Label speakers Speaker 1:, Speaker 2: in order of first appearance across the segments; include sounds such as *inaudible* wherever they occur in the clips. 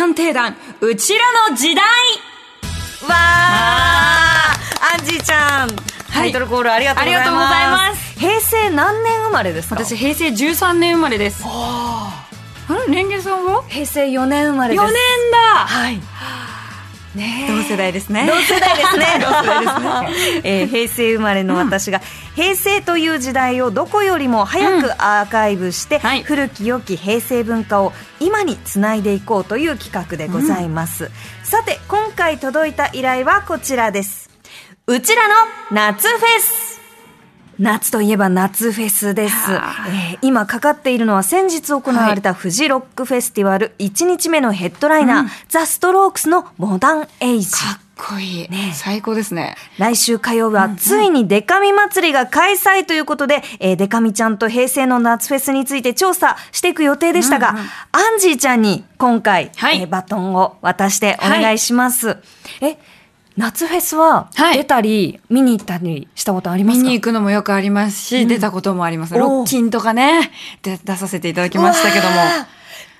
Speaker 1: 探偵団、うちらの時代。
Speaker 2: わあアンジーちゃん、タイトルコールありがとうございます。平成何年生まれですか？
Speaker 1: 私、平成13年生まれです。あれ？レンゲさんは？
Speaker 2: 平成4年生まれです。
Speaker 1: 4年だ。
Speaker 2: はい。ねえ。
Speaker 1: 同世代ですね。
Speaker 2: 同世代ですね。*laughs*
Speaker 1: 同世代ですね。
Speaker 2: えー平成生まれの私が、平成という時代をどこよりも早くアーカイブして、
Speaker 1: はい。
Speaker 2: 古き良き平成文化を今につないでいこうという企画でございます、さて今回届いた依頼はこちらです。うちらの夏フェス夏といえば夏フェスです、えー今かかっているのは先日行われたフジロックフェスティバル1日目のヘッドライナー、ザ・ストロークスのモダンエイジ。
Speaker 1: かっこいい。
Speaker 2: ね
Speaker 1: 最高ですね。
Speaker 2: 来週火曜日はついにデカミ祭りが開催ということで、えーデカミちゃんと平成の夏フェスについて調査していく予定でしたが、アンジーちゃんに今回、
Speaker 1: はい。
Speaker 2: えーバトンを渡してお願いします。え、夏フェスは
Speaker 1: はい。
Speaker 2: 出たり、見に行ったりしたことありますか？
Speaker 1: 見に行くのもよくありますし、出たこともあります。ロッキンとかね、で出させていただきましたけども。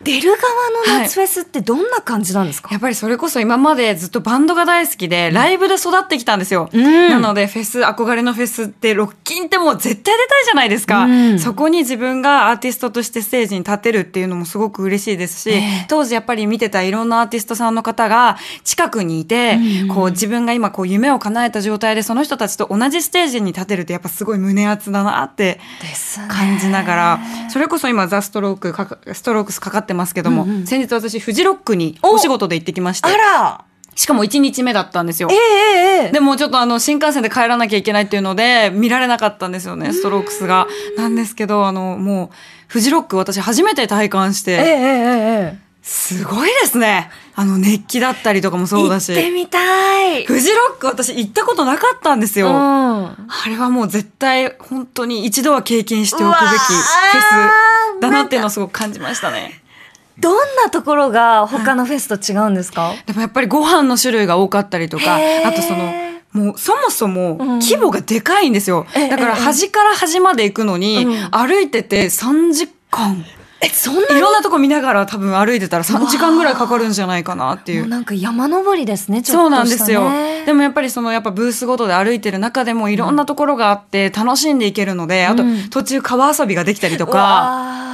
Speaker 2: 出る側の夏フェスってどんな感じなんですか、
Speaker 1: やっぱりそれこそ今までずっとバンドが大好きで、ライブで育ってきたんですよ。
Speaker 2: うん。
Speaker 1: なので、フェス、憧れのフェスって、ロッキンってもう絶対出たいじゃないですか。
Speaker 2: うん。
Speaker 1: そこに自分がアーティストとしてステージに立てるっていうのもすごく嬉しいですし、
Speaker 2: ええ。
Speaker 1: 当時やっぱり見てたいろんなアーティストさんの方が近くにいて、こう自分が今こう夢を叶えた状態でその人たちと同じステージに立てるってやっぱすごい胸熱だなって感じながら、それこそ今ザ・ストロークストロークスかかってますけども、先日私フジロックにお仕事で行ってきまして
Speaker 2: あ、ら
Speaker 1: しかも1日目だったんですよ
Speaker 2: え。えええええ
Speaker 1: でもちょっとあの新幹線で帰らなきゃいけないっていうので見られなかったんですよね、ストロークスが。なんですけど、あのもうフジロック私初めて体感し
Speaker 2: えええ
Speaker 1: て、
Speaker 2: えええ
Speaker 1: すごいですね。あの熱気だったりとかもそうだし。
Speaker 2: 行ってみたい
Speaker 1: フジロック私行ったことなかったんですよ。
Speaker 2: うん
Speaker 1: あれはもう絶対本当に一度は経験しておくべきフェスだなっていうのをすごく感じましたね。
Speaker 2: どんなところが他のフェスと違うんですか、
Speaker 1: でもやっぱりご飯の種類が多かったりとか、あとその、もうそもそも
Speaker 2: うん。
Speaker 1: 規模がでかいんですよ。
Speaker 2: ええ
Speaker 1: だから端から端まで行くのに、
Speaker 2: うん。
Speaker 1: 歩いてて3時間。
Speaker 2: え、そんない
Speaker 1: ろんなとこ見ながら多分歩いてたら3時間ぐらいかかるんじゃないかなっていう。
Speaker 2: なんか山登りですね、ちょ
Speaker 1: そう
Speaker 2: っとした、ね。
Speaker 1: なんですよ。でもやっぱりそのやっぱブースごとで歩いてる中でもいろんなところがあって楽しんでいけるので、あと
Speaker 2: うん
Speaker 1: 途中川遊びができたりと
Speaker 2: う
Speaker 1: か、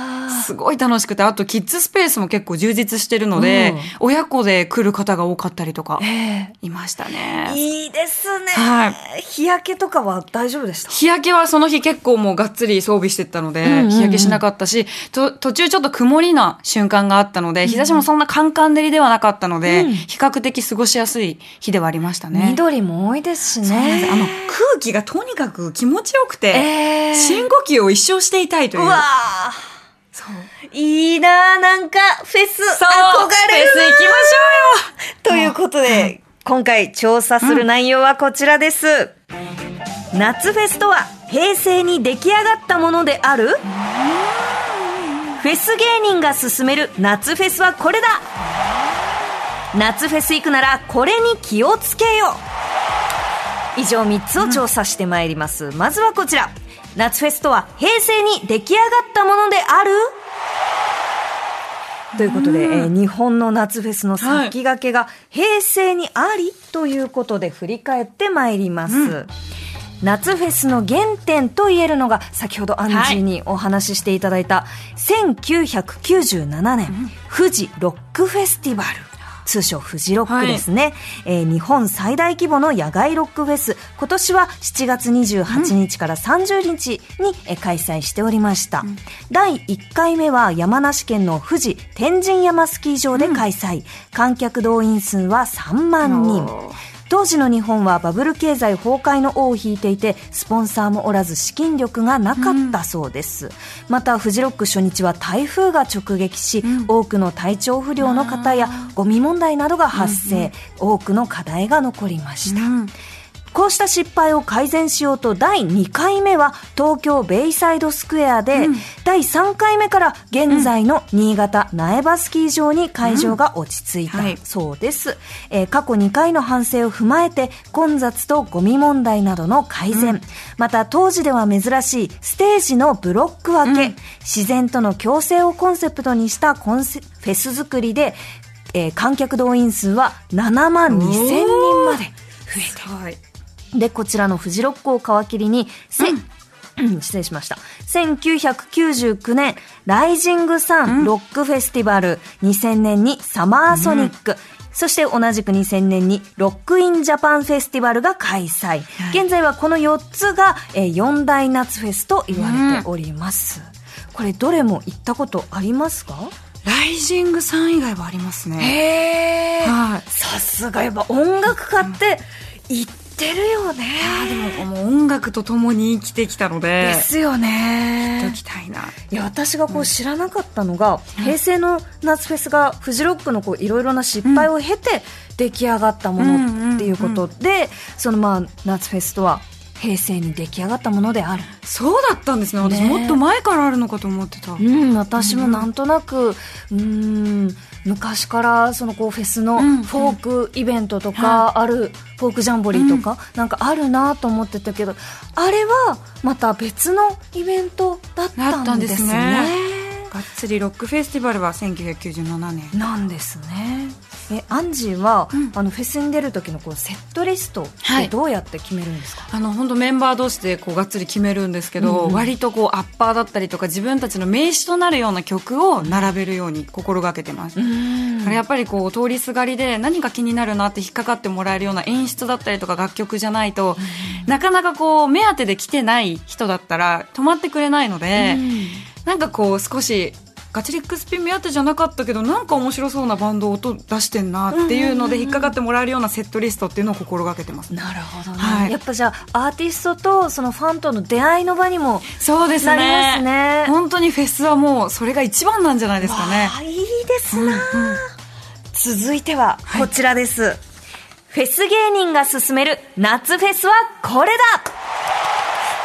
Speaker 1: すごい楽しくて、あとキッズスペースも結構充実してるので、
Speaker 2: うん。
Speaker 1: 親子で来る方が多かったりとか、
Speaker 2: え
Speaker 1: いましたね。
Speaker 2: えいいですね、
Speaker 1: は
Speaker 2: 日焼けとかは大丈夫でした？
Speaker 1: 日焼けはその日結構もうがっつり装備してったので、
Speaker 2: うんうんうん。
Speaker 1: 日焼けしなかったし、と途中ちょっと曇りな瞬間があったので、日差しもそんなカンカン照りではなかったので、
Speaker 2: うん。
Speaker 1: 比較的過ごしやすい日ではありましたね。
Speaker 2: 緑も多いですしね。
Speaker 1: あの空気がとにかく気持ちよくて、
Speaker 2: ええ
Speaker 1: 深呼吸を一生していたいという。う。
Speaker 2: わ
Speaker 1: そう。
Speaker 2: ーいいなーなんかフェス憧れる
Speaker 1: フェス行きましょうよ。
Speaker 2: ということで、今回調査する内容はこちらです。夏フェスとは平成に出来上がったものである？フェス芸人が進める夏フェスはこれだ。夏フェス行くならこれに気をつけよ。う以上3つを調査してまいります、まずはこちら。夏フェスとは平成に出来上がったものである？ということで、えー日本の夏フェスの先駆けが平成にありということで振り返ってまいります。夏フェスの原点と言えるのが先ほどアンジーにお話ししていただいた1997年、富士ロックフェスティバル。通称フジロックですね、えー日本最大規模の野外ロックフェス。今年は7月28日から30日に、えー開催しておりました、第1回目は山梨県の富士天神山スキー場で開催、観客動員数は3万人当時の日本はバブル経済崩壊の尾を引いていてスポンサーもおらず資金力がなかったそうです、またフジロック初日は台風が直撃し、多くの体調不良の方やゴミ問題などが発生、多くの課題が残りました、
Speaker 1: うん
Speaker 2: こうした失敗を改善しようと第2回目は東京ベイサイドスクエアで、第3回目から現在の新潟苗場スキー場に会場が落ち着いた
Speaker 1: はい。
Speaker 2: そうです、えー過去2回の反省を踏まえて混雑とゴミ問題などの改善、また当時では珍しいステージのブロック分け、自然との共生をコンセプトにしたコンセフェス作りでえー観客動員数は7万2000人まで増えてで、こちらのフジロックを皮切りに、せ、失礼しました。1999年、ライジングサンロックフェスティバル、2000年にサマーソニック、そして同じく2000年にロックインジャパンフェスティバルが開催。現在はこの4つが、えー4大夏フェスと言われております。これどれも行ったことありますか？
Speaker 1: ライジングさん以外はありますね。
Speaker 2: へー。
Speaker 1: はい。
Speaker 2: さすが。やっぱ音楽家って行ってるよね。
Speaker 1: でももう音楽とともに生きてきたので
Speaker 2: ですよね。
Speaker 1: 行きたいな。い
Speaker 2: や私がこう知らなかったのが、平成の夏フェスがフジロックのこういろいろな失敗を経て出来上がったものっていうことで、そのまあ夏フェスとは平成に出来上がったものである。
Speaker 1: そうだったんですね。私
Speaker 2: ね。
Speaker 1: もっと前からあるのかと思ってた、
Speaker 2: うん、私もなんとなく、うん、昔からそのこうフェスの
Speaker 1: うん
Speaker 2: フォークイベントとかある、フォークジャンボリーとか、なんかあるなと思ってたけど、あれはまた別のイベントだったんですね。
Speaker 1: がっつりロックフェスティバルは1997年。
Speaker 2: なんですね。え、アンジーは、
Speaker 1: うん。
Speaker 2: あのフェスに出る時のこうセットリストって
Speaker 1: はい。
Speaker 2: どうやって決めるんですか？
Speaker 1: あの本当メンバー同士でこうがっつり決めるんですけど、
Speaker 2: うん
Speaker 1: 割とこうアッパーだったりとか自分たちの名詞となるような曲を並べるように心がけてます、
Speaker 2: ん。
Speaker 1: だからやっぱりこう通りすがりで何か気になるなって引っかかってもらえるような演出だったりとか楽曲じゃないと、なかなかこう目当てで来てない人だったら止まってくれないので、なんかこう少しガチリックスピン目当てじゃなかったけどなんか面白そうなバンド音出してんなっていうので引っかかってもらえるようなセットリストっていうのを心がけてます。*laughs*
Speaker 2: なるほどね、
Speaker 1: はい。
Speaker 2: やっぱじゃあアーティストとそのファンとの出会いの場にも
Speaker 1: そうですね。
Speaker 2: なりますね。
Speaker 1: 本当にフェスはもうそれが一番なんじゃないですかね。
Speaker 2: いいですな、続いてはこちらです、フェス芸人が勧める夏フェスはこれだ。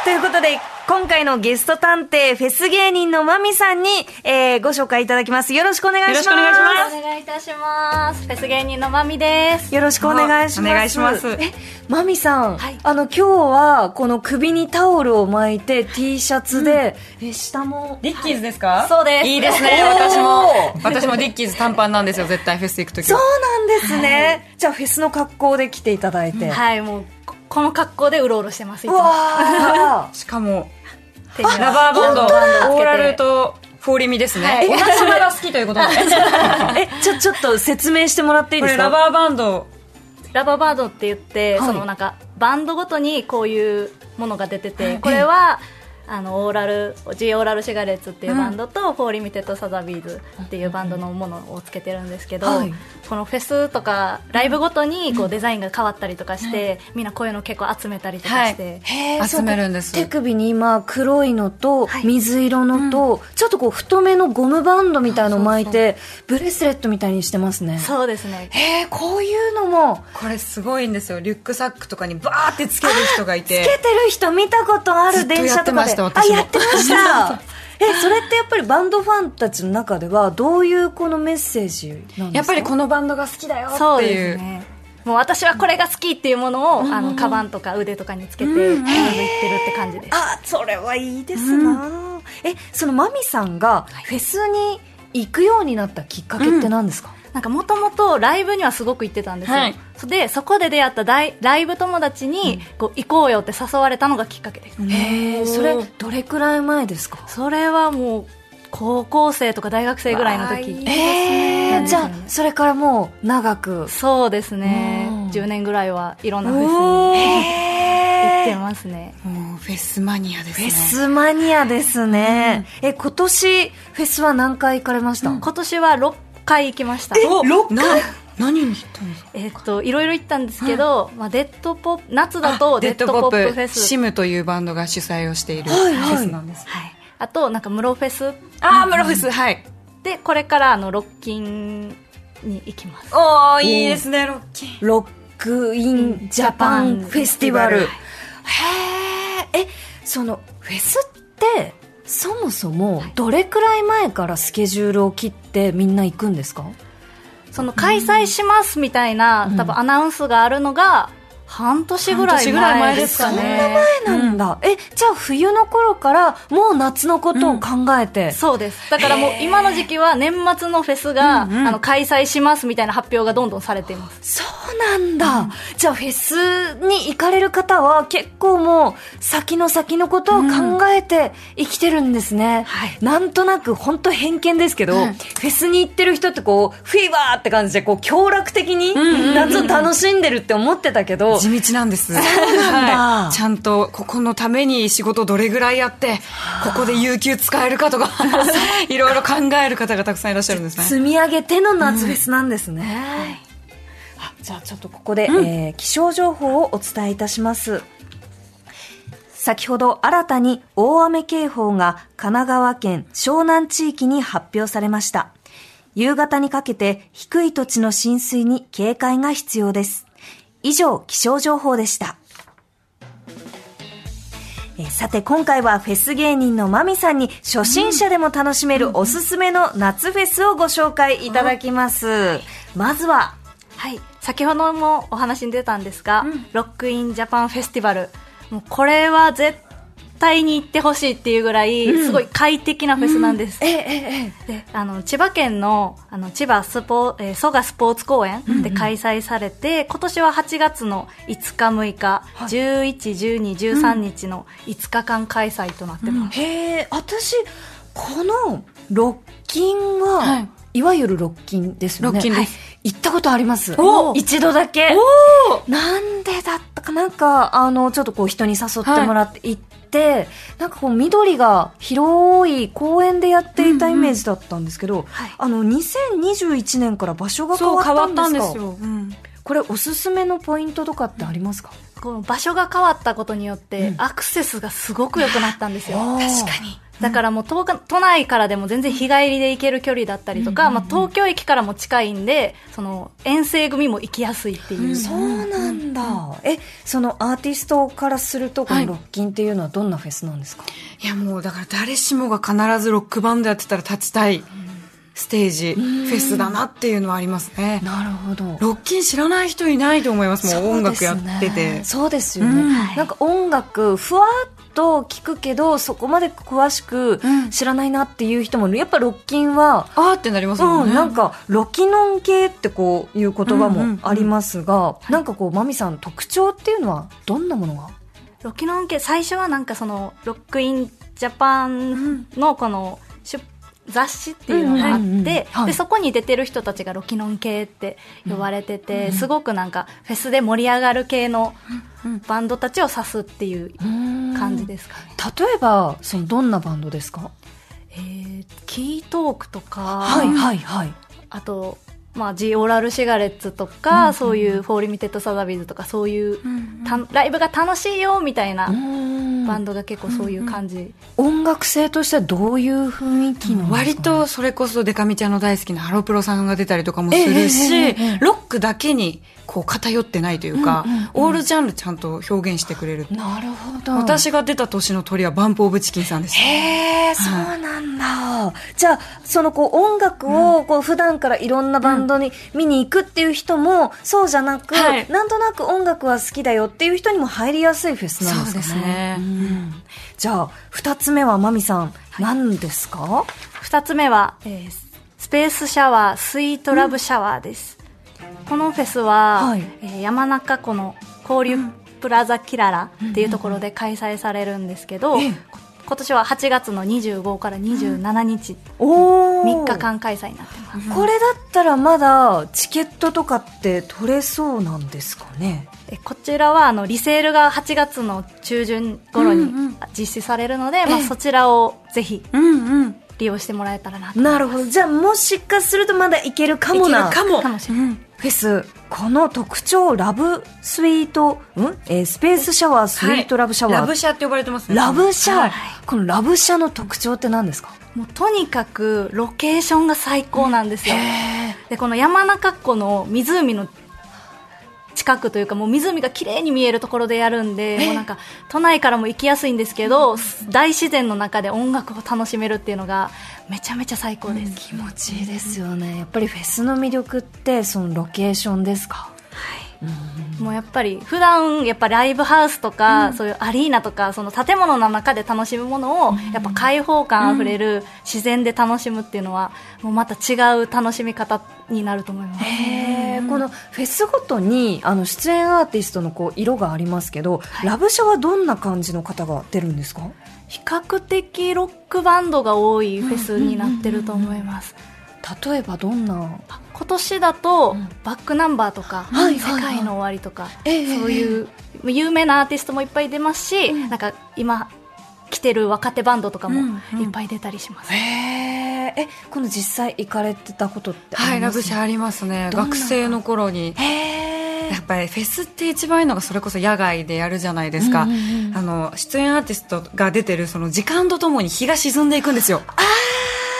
Speaker 2: ということで今回のゲスト探偵フェス芸人のまみさんに、えーご紹介いただきます。よろしくお願いします。
Speaker 1: よろしくお願いします。
Speaker 3: お願いいたします。フェス芸人のまみです。
Speaker 2: よろしくお願いします。
Speaker 1: お願いします。
Speaker 2: え、マミさん、
Speaker 3: はい。
Speaker 2: あの、今日は、この首にタオルを巻いて T シャツで、え、下も、
Speaker 1: ディッキーズですか、
Speaker 3: そうです。
Speaker 1: いいですね。私も私もディッキーズ短パンなんですよ。絶対フェス行く時
Speaker 2: そう
Speaker 1: は
Speaker 2: なんですね。じゃあ、フェスの格好で来ていただいて。
Speaker 3: はい、もう、ここの格好でうろうろしてます。いうつも *laughs*
Speaker 1: しかもラバーバンドオーラルとフォーリミですね、
Speaker 3: はい。
Speaker 1: 同じ島が好きということで。*laughs*
Speaker 2: え、ちょ、ちょっと説明してもらっていいですか？
Speaker 1: これラバーバンド。
Speaker 3: ラバーバンドって言って、
Speaker 2: はい。
Speaker 3: そのなんか、バンドごとにこういうものが出てて、
Speaker 2: はい。
Speaker 3: これは、あの、オーラル、G オーラルシガレッツっていうバンドと、04 Limited Sazabys っていうバンドのものをつけてるんですけど、
Speaker 2: はい。
Speaker 3: このフェスとかライブごとにこうデザインが変わったりとかして、みんなこういうの結構集めたりとかして、
Speaker 2: へー
Speaker 1: 集めるんです。
Speaker 2: 手首に今黒いのと
Speaker 3: はい。
Speaker 2: 水色のと、ちょっとこう太めのゴムバンドみたいの巻いてブレスレットみたいにしてますね。
Speaker 3: そうですね。
Speaker 2: へえこういうのも。
Speaker 1: これすごいんですよ。リュックサックとかにバーってつける人がいて。
Speaker 2: つけてる人見たことある電車とかで
Speaker 1: た私も。
Speaker 2: あやってました。*laughs* えそれってやっぱりバンドファンたちの中ではどういうこのメッセージなんですか？
Speaker 1: やっぱりこのバンドが好きだよ
Speaker 3: そう
Speaker 1: っていう。
Speaker 3: ですね。もう私はこれが好きっていうものを、あのカバンとか腕とかにつけて、ライブ行ってるって感じです。
Speaker 2: あそれはいいですな、えそのマミさんがフェスに行くようになったきっかけって何ですか、
Speaker 3: なんかもともとライブにはすごく行ってたんですよ、
Speaker 1: はい。
Speaker 3: そでそこで出会ったライライブ友達に、こう行こうよって誘われたのがきっかけです、
Speaker 2: へえそれどれくらい前ですか？
Speaker 3: それはもう高校生とか大学生ぐらいの時。
Speaker 1: いい
Speaker 2: えー、じゃあそれからもう長く？
Speaker 3: そうですね。
Speaker 2: うん。
Speaker 3: 10年ぐらいはいろんなフェスに行って
Speaker 2: え
Speaker 3: ますね。
Speaker 1: もうフェスマニアですね。
Speaker 2: フェスマニアですね、え今年フェスは何回行かれました、
Speaker 3: 今年は6回行きました。
Speaker 1: お
Speaker 2: 六
Speaker 1: な何に行ったんですか？
Speaker 3: えっといろいろ行ったんですけど、まあ、デッドポップ夏だとデッドポップフェス。
Speaker 1: シムというバンドが主催をしているフェスなんです、
Speaker 3: はい、あとなんかムロフェス。
Speaker 1: ああムロフェスはい。
Speaker 3: でこれからあのロッキンに行きます。
Speaker 1: おーいいですねロッキー
Speaker 2: ロックインジャパンフェスティバル。へ
Speaker 3: はい。
Speaker 2: ええそのフェスってそもそもどれくらい前からスケジュールを切ってみんな行くんですか、
Speaker 3: その開催しますみたいな、
Speaker 2: うん。
Speaker 3: 多分アナウンスがあるのが半年ぐらい前ですかね。
Speaker 2: 前なんだ。え、じゃあ冬の頃からもう夏のことを考えて。
Speaker 3: そうです。だからもう今の時期は年末のフェスが、
Speaker 1: うんうん
Speaker 3: あの開催しますみたいな発表がどんどんされています。
Speaker 2: そうなんだ。じゃあフェスに行かれる方は結構もう先の先のことを考えて生きてるんですね。
Speaker 3: はい
Speaker 2: なんとなく本当偏見ですけど、
Speaker 1: うん
Speaker 2: フェスに行ってる人ってこう、フィーバーって感じでこう、強楽的に夏を楽しんでるって思ってたけど、
Speaker 1: 地道なんです。はい。ちゃんと、ここのために仕事どれぐらいやって、ここで有給使えるかとか、*laughs* いろいろ考える方がたくさんいらっしゃるんですね。
Speaker 2: 積み上げての夏フェスなんですね。あじゃあちょっとここで、えー気象情報をお伝えいたします。先ほど新たに大雨警報が神奈川県湘南地域に発表されました。夕方にかけて低い土地の浸水に警戒が必要です。以上、気象情報でした。えーさて今回はフェス芸人のマミさんに初心者でも楽しめるおすすめの夏フェスをご紹介いただきます。まずは、
Speaker 3: はい。先ほどもお話に出たんですが、ロックインジャパンフェスティバル。もうこれは絶対に行ってほしいっていうぐらい、すごい快適なフェスなんです。
Speaker 2: ええええ
Speaker 3: であの千葉県のあの千葉スポ、えー蘇我スポーツ公園で開催されて、今年は8月の5日6日、11、12、13日の5日間開催となってます、
Speaker 2: へえ、私、このロッキンは、
Speaker 1: はい。
Speaker 2: い、わゆるロッキンですよね。
Speaker 1: ロッキンです。
Speaker 2: はい行ったことあります。
Speaker 1: お！
Speaker 2: 一度だけ。
Speaker 1: お
Speaker 2: なんでだったか。なんか、あの、ちょっとこう人に誘ってもらって行って、なんかこう緑が広い公園でやっていたイメージだったんですけど、
Speaker 3: はい。
Speaker 2: あの、2021年から場所が変わ
Speaker 1: った
Speaker 2: んですか
Speaker 1: よ。うん。
Speaker 2: これおすすめのポイントとかってありますか？
Speaker 3: この場所が変わったことによって、アクセスがすごく良くなったんですよ。
Speaker 2: 確
Speaker 1: かに。
Speaker 3: だからもう都都内からでも全然日帰りで行ける距離だったりとか、まあ、東京駅からも近いんでその遠征組も行きやすいっていう、
Speaker 2: そうなんだ。え、そのアーティストからすると、こ
Speaker 1: はい
Speaker 2: のロッキンっていうのはどんなフェスなんですか、
Speaker 1: いやもうだから誰しもが必ずロックバンドやってたら立ちたいステージ、フェスだなっていうのはありますね。
Speaker 2: なるほど。
Speaker 1: ロッキン知らない人いないと思います。もう音楽やってて。
Speaker 2: そうですよね。
Speaker 1: うん
Speaker 2: なんか音楽、ふわっと聞くけど、そこまで詳しく
Speaker 1: うん。
Speaker 2: 知らないなっていう人も、やっぱロッキンは、
Speaker 1: あーってなりますも
Speaker 2: うんん、
Speaker 1: ね。
Speaker 2: なんか、ロキノン系ってこういう言葉もありますが、なんかこう、マミさん特徴っていうのはどんなものが？
Speaker 3: ロキノン系最初はなんかそのロックインジャパンのこの出雑誌っていうのがあって、
Speaker 2: うんうんうんはい。
Speaker 3: でそこに出てる人たちがロキノン系って呼ばれてて、すごくなんかフェスで盛り上がる系のバンドたちを指すっていう感じですかね、
Speaker 2: 例えば、そのどんなバンドですか？
Speaker 3: え KEYTALK とか、
Speaker 2: はいはいはい。
Speaker 3: あと、まあ、 THE ORAL CIGARETTES とか、そういう04 Limited Sazabys とかそういう、たライブが楽しいよみたいなバンドが結構そういう感じ、
Speaker 2: 音楽性としてはどういう雰囲気の
Speaker 1: 割とそれこそデカミちゃんの大好きなハロプロさんが出たりとかもするし、
Speaker 2: ええええええ。
Speaker 1: ロックだけにこう偏ってないというか、オールジャンルちゃんと表現してくれる。
Speaker 2: なるほど。
Speaker 1: 私が出た年の鳥はバンプオブチキンさんです。
Speaker 2: へえ、そうなんだ。じゃあ、そのこう音楽をこう普段からいろんなバンドに見に行くっていう人も、そうじゃなく、
Speaker 1: はい。
Speaker 2: なんとなく音楽は好きだよっていう人にも入りやすいフェスなんですかね。
Speaker 1: そうですね。
Speaker 2: ん。じゃあ、二つ目はマミさん、何ですか？
Speaker 3: 二つ目は、えー。スペースシャワースイートラブシャワーです、このフェスは、
Speaker 2: はい。
Speaker 3: えー山中湖の交流プラザキララっていうところで開催されるんですけど、
Speaker 2: ええ。
Speaker 3: こ今年は8月の25から27日、
Speaker 2: お
Speaker 3: 3日。間開催になってます、
Speaker 2: これだったらまだチケットとかって取れそうなんですかね？
Speaker 3: えこちらはあのリセールが8月の中旬頃に実施されるので、まあ、そちらをぜひ
Speaker 1: うんうん。
Speaker 3: 利用してもらえたらなと
Speaker 2: なるほど。じゃあ、もしかするとまだいけるかもな。
Speaker 1: いけるかも。
Speaker 3: かもしれない、
Speaker 2: フェス、この特徴、ラブスイート、ん？えースペースシャワー、スイートラブシャワー。
Speaker 1: ラブシャって呼ばれてますね。
Speaker 2: ラブシャ
Speaker 1: はい
Speaker 2: このラブシャの特徴って何ですか？
Speaker 3: もうとにかくロケーションが最高なんですよ、でこの山中湖の湖の近くというかもう湖が綺麗に見えるところでやるんで、もうなんか都内からも行きやすいんですけど、大自然の中で音楽を楽しめるっていうのがめちゃめちゃ最高です、
Speaker 2: 気持ちいいですよね。やっぱりフェスの魅力って、そのロケーションですか？
Speaker 3: もうやっぱり普段やっぱライブハウスとか、そういうアリーナとかその建物の中で楽しむものを、やっぱ開放感あふれる自然で楽しむっていうのはもうまた違う楽しみ方になると思います。
Speaker 2: このフェスごとにあの出演アーティストのこう色がありますけど、ラブシャはどんな感じの方が出るんですか？
Speaker 3: 比較的ロックバンドが多いフェスになってると思います。
Speaker 2: 例えばどんな？
Speaker 3: 今年だと、バックナンバーとか、世界の終わりとか、
Speaker 2: ええ
Speaker 3: そういう有名なアーティストもいっぱい出ますし、なんか今来てる若手バンドとかもいっぱい出たりします、
Speaker 2: へええこの実際行かれてたことってあ
Speaker 1: はい、
Speaker 2: ります？
Speaker 1: ラブシャありますね。学生の頃に。やっぱりフェスって一番いいのがそれこそ野外でやるじゃないですか、
Speaker 2: うんうんうん
Speaker 1: あの出演アーティストが出てるその時間とともに日が沈んでいくんですよ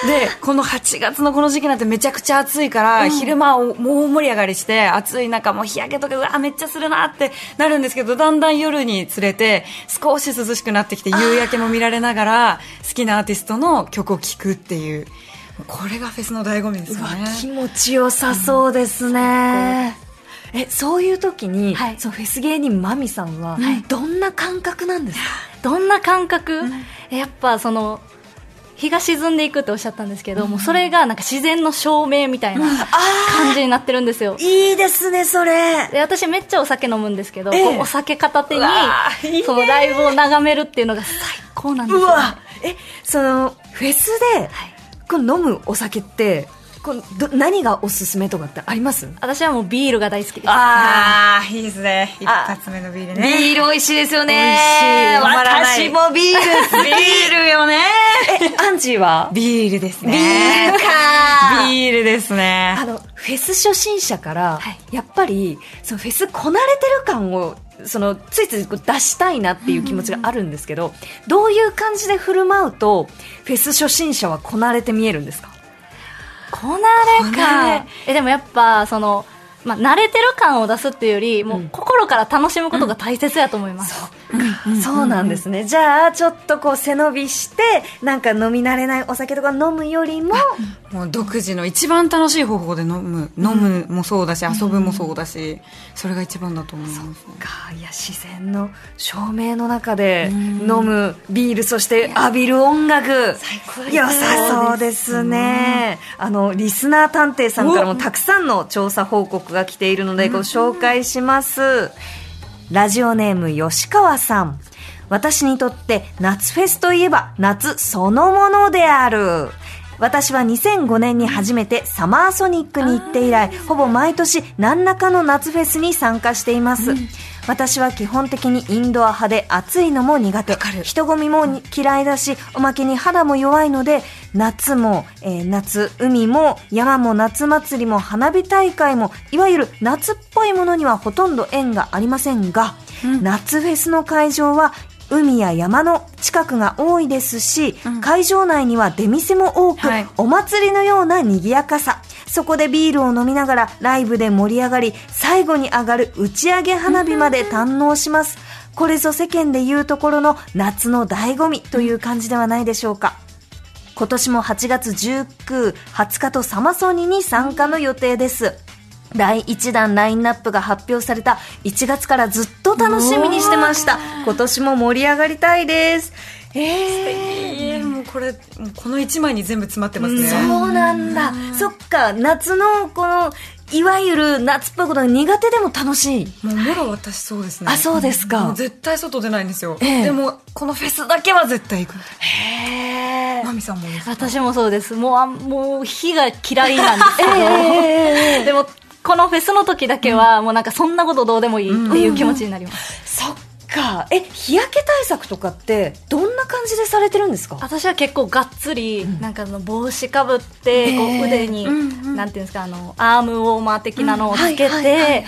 Speaker 1: でこの8月のこの時期なんてめちゃくちゃ暑いから、昼間をもう盛り上がりして暑い中もう日焼けとかうわめっちゃするなってなるんですけどだんだん夜につれて少し涼しくなってきて夕焼けも見られながら好きなアーティストの曲を聴くっていう。これがフェスの醍醐味ですよね。
Speaker 2: 気持ちよさそうですね、えそういう時に、
Speaker 3: はい。
Speaker 2: そのフェス芸人マミさんは、
Speaker 3: はい。
Speaker 2: どんな感覚なんですか？
Speaker 3: どんな感覚、えやっぱその日が沈んでいくっておっしゃったんですけど、もうそれがなんか自然の照明みたいな感じになってるんですよ、
Speaker 2: いいですねそれ。
Speaker 3: で私めっちゃお酒飲むんですけど、
Speaker 2: ええ。
Speaker 3: こうお酒片手にそのライブを眺めるっていうのが最高なんですよ。
Speaker 2: うわえそのフェスで、この飲むお酒ってこのど何がおすすめとかってあります？
Speaker 3: 私はもうビールが大好きです。
Speaker 1: ああいいですね。一
Speaker 2: あ
Speaker 1: 発目のビール
Speaker 2: ビ
Speaker 1: ね
Speaker 2: ール美味しいですよね。
Speaker 1: 美味しい。
Speaker 2: 私もビール。
Speaker 1: ビール。よね。
Speaker 2: えアンジーは？
Speaker 1: ビールですね。
Speaker 2: ビールか
Speaker 1: ビールですね。
Speaker 2: あのフェス初心者から、
Speaker 3: はい。
Speaker 2: やっぱりそのフェスこなれてる感をそのついついこう出したいなっていう気持ちがあるんですけど、どういう感じで振る舞うとフェス初心者はこなれて見えるんですか？
Speaker 3: こなれか。
Speaker 1: れ
Speaker 3: えでもやっぱその、まあ、慣れてる感を出すっていうよりもう心から楽しむことが大切やと思います、
Speaker 2: そうなんですね。じゃあ、ちょっとこう背伸びして、なんか飲み慣れないお酒とか飲むよりも、
Speaker 1: もう独自の一番楽しい方法で飲む。飲むもそうだし遊ぶもそうだしそれが一番だと思います。ね
Speaker 2: か。いや自然の照明の中で飲むビール、そして浴びる音楽、良さそうですね。あの、リスナー探偵さんからもたくさんの調査報告が来ているのでご紹介します。ラジオネーム吉川さん。私にとって夏フェスといえば夏そのものである。私は2005年に初めてサマーソニックに行って以来、ほぼ毎年何らかの夏フェスに参加しています。私は基本的にインドア派で暑いのも苦手。人混みもに嫌いだし、おまけに肌も弱いので、夏も、えー夏、海も、山も夏祭りも花火大会も、いわゆる夏っぽいものにはほとんど縁がありませんが、夏フェスの会場は海や山の近くが多いですし、会場内には出店も多く、
Speaker 1: はい
Speaker 2: お祭りのような賑やかさ。そこでビールを飲みながらライブで盛り上がり、最後に上がる打ち上げ花火まで堪能します。これぞ世間で言うところの夏の醍醐味という感じではないでしょうか。今年も8月19、20日とサマソニに参加の予定です。第1弾ラインナップが発表された1月からずっと楽しみにしてました。今年も盛り上がりたいです。えー、
Speaker 1: もうこれこの一枚に全部詰まってますね。
Speaker 2: そうなんだ。そっか、夏のこの、いわゆる夏っぽいことが苦手でも楽しい。
Speaker 1: もうもろ私そうですね。
Speaker 2: あそうですか。
Speaker 1: 絶対外出ないんですよ、
Speaker 2: ええ。
Speaker 1: でもこのフェスだけは絶対行く。
Speaker 2: へー。
Speaker 1: マミさんもですか？
Speaker 3: 私もそうです。もうあもう火が嫌いなんですけど、*laughs*
Speaker 2: え。
Speaker 3: でもこのフェスの時だけは、もうなんかそんなことどうでもいいっていう気持ちになります、
Speaker 2: そっか。え、日焼け対策とかって、どんな感じでされてるんですか？
Speaker 3: 私は結構がっつり、なんかあの帽子かぶって、こ
Speaker 2: えー。
Speaker 3: う腕に、なんていうんですかあのアームウォーマー的なのをつけて、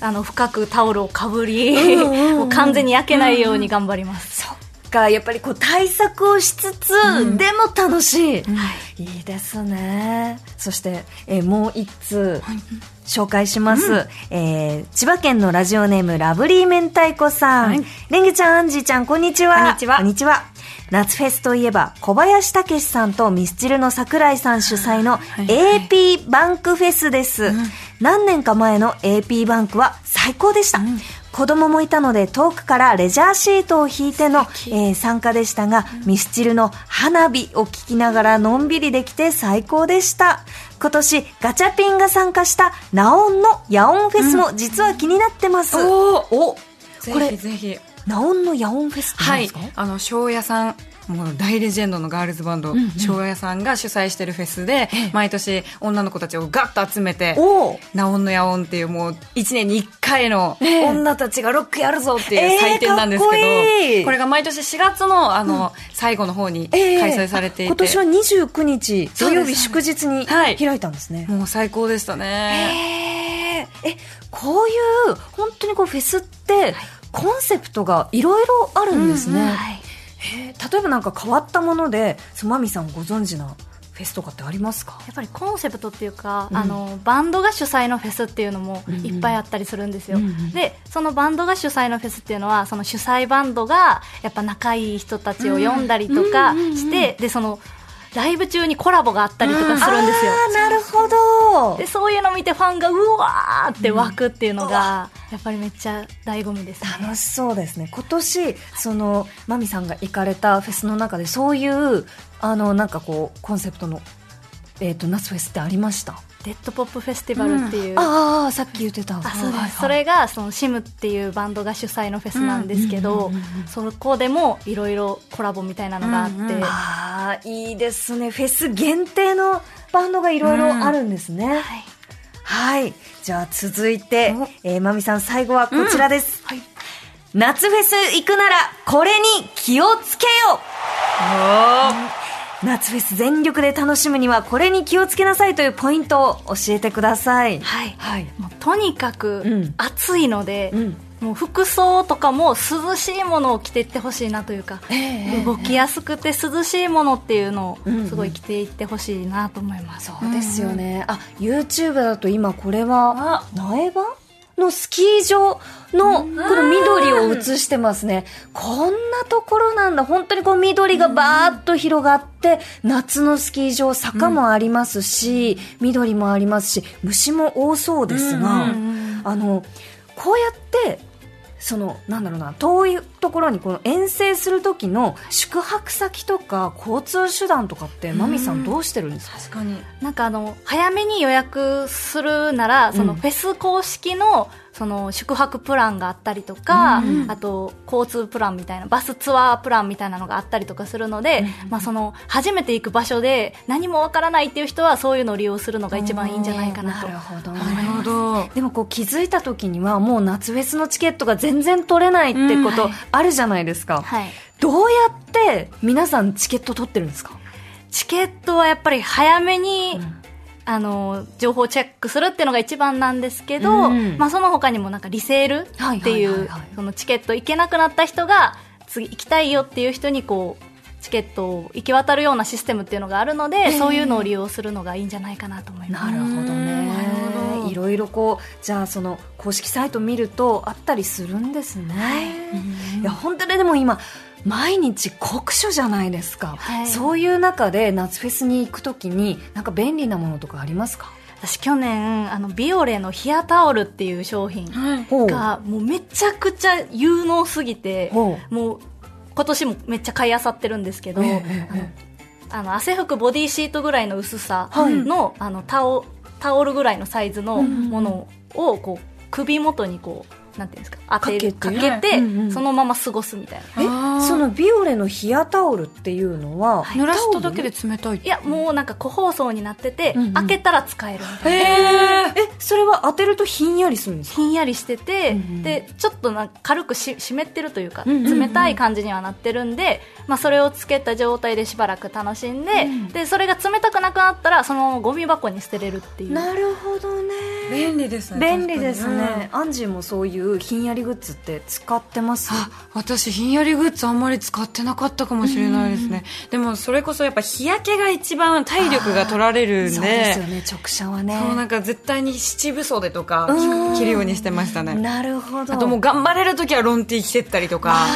Speaker 3: あの深くタオルをかぶり、
Speaker 2: うんうんうん *laughs*
Speaker 3: もう完全に焼けないように頑張ります、
Speaker 2: そっか、やっぱりこう対策をしつつ、でも楽しい。いいですね。そして、えーもう一通、紹介します、えー千葉県のラジオネームラブリー明太子さん。
Speaker 1: はい
Speaker 2: レンゲちゃん、アンジーちゃん、こんにちは。
Speaker 1: こんにちは
Speaker 2: こんにちは。夏フェスといえば、小林武史さんとミスチルの桜井さん主催の
Speaker 1: いはい
Speaker 2: AP バンクフェスです。何年か前の AP バンクは最最高でした、子供もいたので遠くからレジャーシートを引いての、えー参加でしたが、ミスチルの花火を聞きながらのんびりできて最高でした。今年ガチャピンが参加したナオンのヤオンフェスも実は気になってます、
Speaker 1: お
Speaker 2: おこ
Speaker 1: これ
Speaker 2: れ
Speaker 1: ぜひ。
Speaker 2: ナオンのヤオンフェスって何
Speaker 1: はい
Speaker 2: ですか、
Speaker 1: あの庄屋さんもう大レジェンドのガールズバンド庄屋、さんが主催してるフェスで毎年女の子たちをガッと集めて
Speaker 2: おお。
Speaker 1: ナオンのヤオンっていうもう1年に1回の
Speaker 2: ええ。
Speaker 1: 女たちがロックやるぞっていう
Speaker 2: ええ
Speaker 1: 祭典なんですけど、
Speaker 2: かっこいい。
Speaker 1: これが毎年4月のあの、最後の方に開催されていて、
Speaker 2: 今年は29日土曜日祝日に
Speaker 1: はい。
Speaker 2: 開いたんですね、
Speaker 1: もう最高でしたね。
Speaker 2: えー。えこういう本当にこうフェスってコンセプトがいろいろあるんですね、
Speaker 3: はい。
Speaker 2: へー例えばなんか変わったものでそまみさんご存知なフェスとかってありますか？
Speaker 3: やっぱりコンセプトっていうか、
Speaker 2: うん。
Speaker 3: あのバンドが主催のフェスっていうのもいっぱいあったりするんですよ、
Speaker 2: うんうん
Speaker 3: でそのバンドが主催のフェスっていうのはその主催バンドがやっぱ仲いい人たちを呼んだりとかして、でそのライブ中にコラボがあったりとかするんですよ、
Speaker 2: あーなるほど。
Speaker 3: でそういうの見てファンがうわーって湧くっていうのが、やっぱりめっちゃ醍醐味ですね。
Speaker 2: 楽しそうですね。今年そのまみさんが行かれたフェスの中でそういうあのなんかこうコンセプトの、えー、と夏フェスってありました？
Speaker 3: デッドポップフェスティバルっていう、
Speaker 2: ああさっき言ってた。
Speaker 3: あそうです、
Speaker 2: はいはい。
Speaker 3: それがその SiM っていうバンドが主催のフェスなんですけど、そこでもいろいろコラボみたいなのがあって、
Speaker 1: うんうん
Speaker 2: ああいいですね。フェス限定のバンドがいろいろあるんですね、
Speaker 3: はい。
Speaker 2: はい。じゃあ続いて
Speaker 1: お、
Speaker 2: えー、まみさん最後はこちらです、
Speaker 3: はい。
Speaker 2: 夏フェス行くならこれに気をつけよ夏フェス全力で楽しむにはこれに気をつけなさいというポイントを教えてください。
Speaker 3: はい。
Speaker 2: はい。
Speaker 3: もうとにかく
Speaker 2: うん。
Speaker 3: 暑いので、
Speaker 2: うん。
Speaker 3: もう服装とかも涼しいものを着ていってほしいなというか、
Speaker 2: ええ
Speaker 3: 動きやすくて涼しいものっていうの
Speaker 2: うんうん。
Speaker 3: をすごい着ていってほしいなと思います、
Speaker 2: そうですよね、あ YouTube だと今これは苗場？のスキー場のこの緑を映してますね。こんなところなんだ。本当にこう緑がバーッと広がって夏のスキー場坂もありますし、緑もありますし虫も多そうですが、
Speaker 1: うん
Speaker 2: あのこうやってそのなんだろうな遠いところにこの遠征する時の宿泊先とか交通手段とかってマミさんどうしてるんですか、
Speaker 1: 確かに。
Speaker 3: なんかあの早めに予約するならその
Speaker 2: うん。
Speaker 3: フェス公式のその宿泊プランがあったりとか、
Speaker 2: うん。
Speaker 3: あと交通プランみたいなバスツアープランみたいなのがあったりとかするので、まあ、その初めて行く場所で何もわからないっていう人はそういうのを利用するのが一番いいんじゃないかなと。
Speaker 2: なるほど。ね
Speaker 1: なるほど。
Speaker 2: でもこう気づいた時にはもう夏フェスのチケットが全然取れないってことあるじゃないですか、
Speaker 3: はい、
Speaker 2: どうやって皆さんチケット取ってるんですか？
Speaker 3: チケットはやっぱり早めに、あの情報をチェックするっていうのが一番なんですけど、
Speaker 2: うん。
Speaker 3: まあ、その他にもなんかリセールって
Speaker 2: はい
Speaker 3: うチケット行けなくなった人が次行きたいよっていう人にこうチケットを行き渡るようなシステムっていうのがあるので、そういうのを利用するのがいいんじゃないかなと思います。
Speaker 2: なるほどね。いろいろこうじゃあその公式サイト見るとあったりするんですね、い、や本当にでも今毎日酷暑じゃないですか、
Speaker 3: はい。
Speaker 2: そういう中で夏フェスに行くときになんか便利なものとかありますか？
Speaker 3: 私去年あのビオレの冷やタオルっていう商品がもうめちゃくちゃ有能すぎて
Speaker 2: ほ
Speaker 3: もう今年もめっちゃ買いあさってるんですけど、あの汗拭くボディシートぐらいの薄さ
Speaker 2: はい。
Speaker 3: の,、あのタオタオルぐらいのサイズのものをこう首元にこうなんていうんですか当てる
Speaker 2: かけて
Speaker 3: そのまま過ごすみたいな
Speaker 2: そのビオレの冷やタオルっていうのは、
Speaker 1: 濡らしただけで冷たい。
Speaker 3: いやもうなんか個包装になってて、
Speaker 2: うんうん。
Speaker 3: 開けたら使えるみたい
Speaker 2: えそれは当てるとひんやりするんですか？
Speaker 3: ひんやりしてて、
Speaker 2: うんうん
Speaker 3: でちょっとなんか軽くし湿ってるというか、
Speaker 2: うんうんうん。
Speaker 3: 冷たい感じにはなってるんで、まあ、それをつけた状態でしばらく楽しんで,、
Speaker 2: うん。
Speaker 3: でそれが冷たくなくなったらそのままゴミ箱に捨てれるっていう。
Speaker 2: なるほどね。
Speaker 1: 便利ですね。
Speaker 2: 便利です
Speaker 1: 確かに
Speaker 2: ね、アンジーもそういうひんやりグッズって使ってます？
Speaker 1: あ私ひんやりグッズあんまり使ってなかったかもしれないですね、でもそれこそやっぱ日焼けが一番体力が取られるんで。
Speaker 2: そうですよね。直射はね。
Speaker 1: そうなんか絶対に七分袖とか
Speaker 2: うん。
Speaker 1: 着るようにしてましたね。
Speaker 2: なるほど。
Speaker 1: あともう頑張れる時はロンティー着てったりとか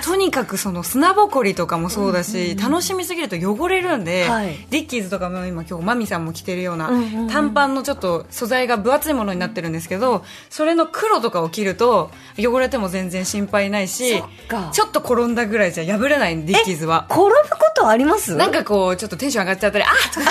Speaker 1: とにかくその砂ぼこりとかもそうだし、楽しみすぎると汚れるんで、
Speaker 2: はい。
Speaker 1: ディッキーズとかも今今日マミさんも着てるような、
Speaker 2: うんうんうん。
Speaker 1: 短パンのちょっと素材が分厚いものになってるんですけどそれの黒とかを着ると汚れても全然心配ないしちょっと転んだぐらいじゃ破れないディッキーズは。
Speaker 2: 転ぶことあります？
Speaker 1: なんかこう、ちょっとテンション上がっちゃったり、あーとか。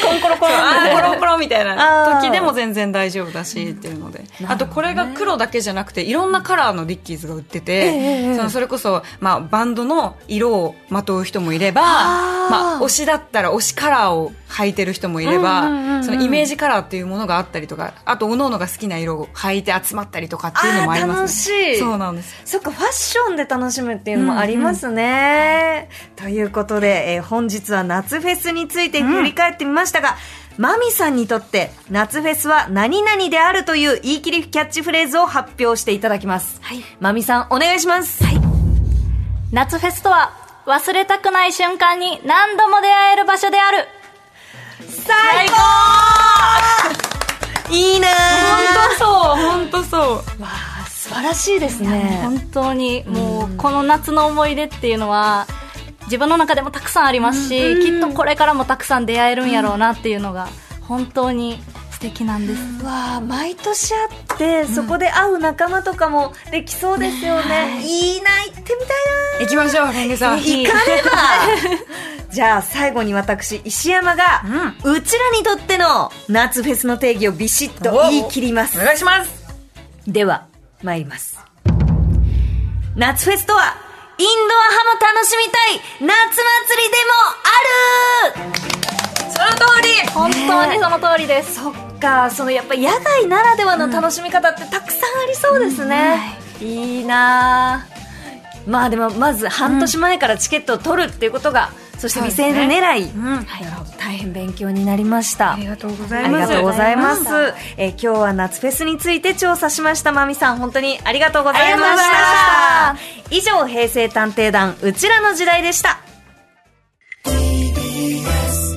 Speaker 2: コンコロコロ
Speaker 1: コロ。ンコロンみたいな時でも全然大丈夫だしっていうので、あとこれが黒だけじゃなくていろんなカラーのディッキーズが売ってて、
Speaker 2: ええ
Speaker 1: そのそれこそ、まあ、バンドの色をまとう人もいればまあ、推しだったら推しカラーを履いてる人もいれば、
Speaker 2: うんうんうんうん
Speaker 1: そのイメージカラーっていうものがあったりとかあと各々が好きな色を履いて集まったりとかっていうのもあります、ね、
Speaker 2: 楽しい。
Speaker 1: そうなんです。
Speaker 2: そっか、ファッションで楽しむっていうのもありますね。ということで、えー本日は夏フェスについて振り返ってみましたが、マミさんにとって夏フェスは何々であるという言い切りキャッチフレーズを発表していただきます。
Speaker 3: はい
Speaker 2: マミさん、お願いします。
Speaker 3: 夏フェスとは忘れたくない瞬間に何度も出会える場所である
Speaker 2: 最高いいね
Speaker 1: 本当そう本当そう
Speaker 2: わあ、素晴らしいですね。
Speaker 3: 本当にもうこの夏の思い出っていうのは自分の中でもたくさんありますし、きっとこれからもたくさん出会えるんやろうなっていうのが本当に素敵なんです、
Speaker 2: わあ毎年会って、そこで会う仲間とかもできそうですよね、い。いな行ってみたいな
Speaker 1: 行きましょうレンゲさん。
Speaker 2: 行かねば。*laughs* じゃあ最後に私石山が、うちらにとっての夏フェスの定義をビシッと言い切ります。
Speaker 1: お願いします。
Speaker 2: では参ります。夏フェスとはインドア派も楽しみたい。夏祭りでもある。
Speaker 1: その通り。
Speaker 3: 本当にその通りです、
Speaker 2: そっか。そのやっぱ野外ならではの楽しみ方ってたくさんありそうですね、いいなあ。まあでもまず半年前からチケットを取るっていうことが、そして未成年狙い、ね。
Speaker 1: うん。
Speaker 2: はい、大変勉強になりました。
Speaker 1: ありがとうございます。
Speaker 3: ありがとうございま
Speaker 2: す。え、今日は夏フェスについて調査しました。まみさん本当にありがとうございました。以上平成探偵団うちらの時代でした。TBS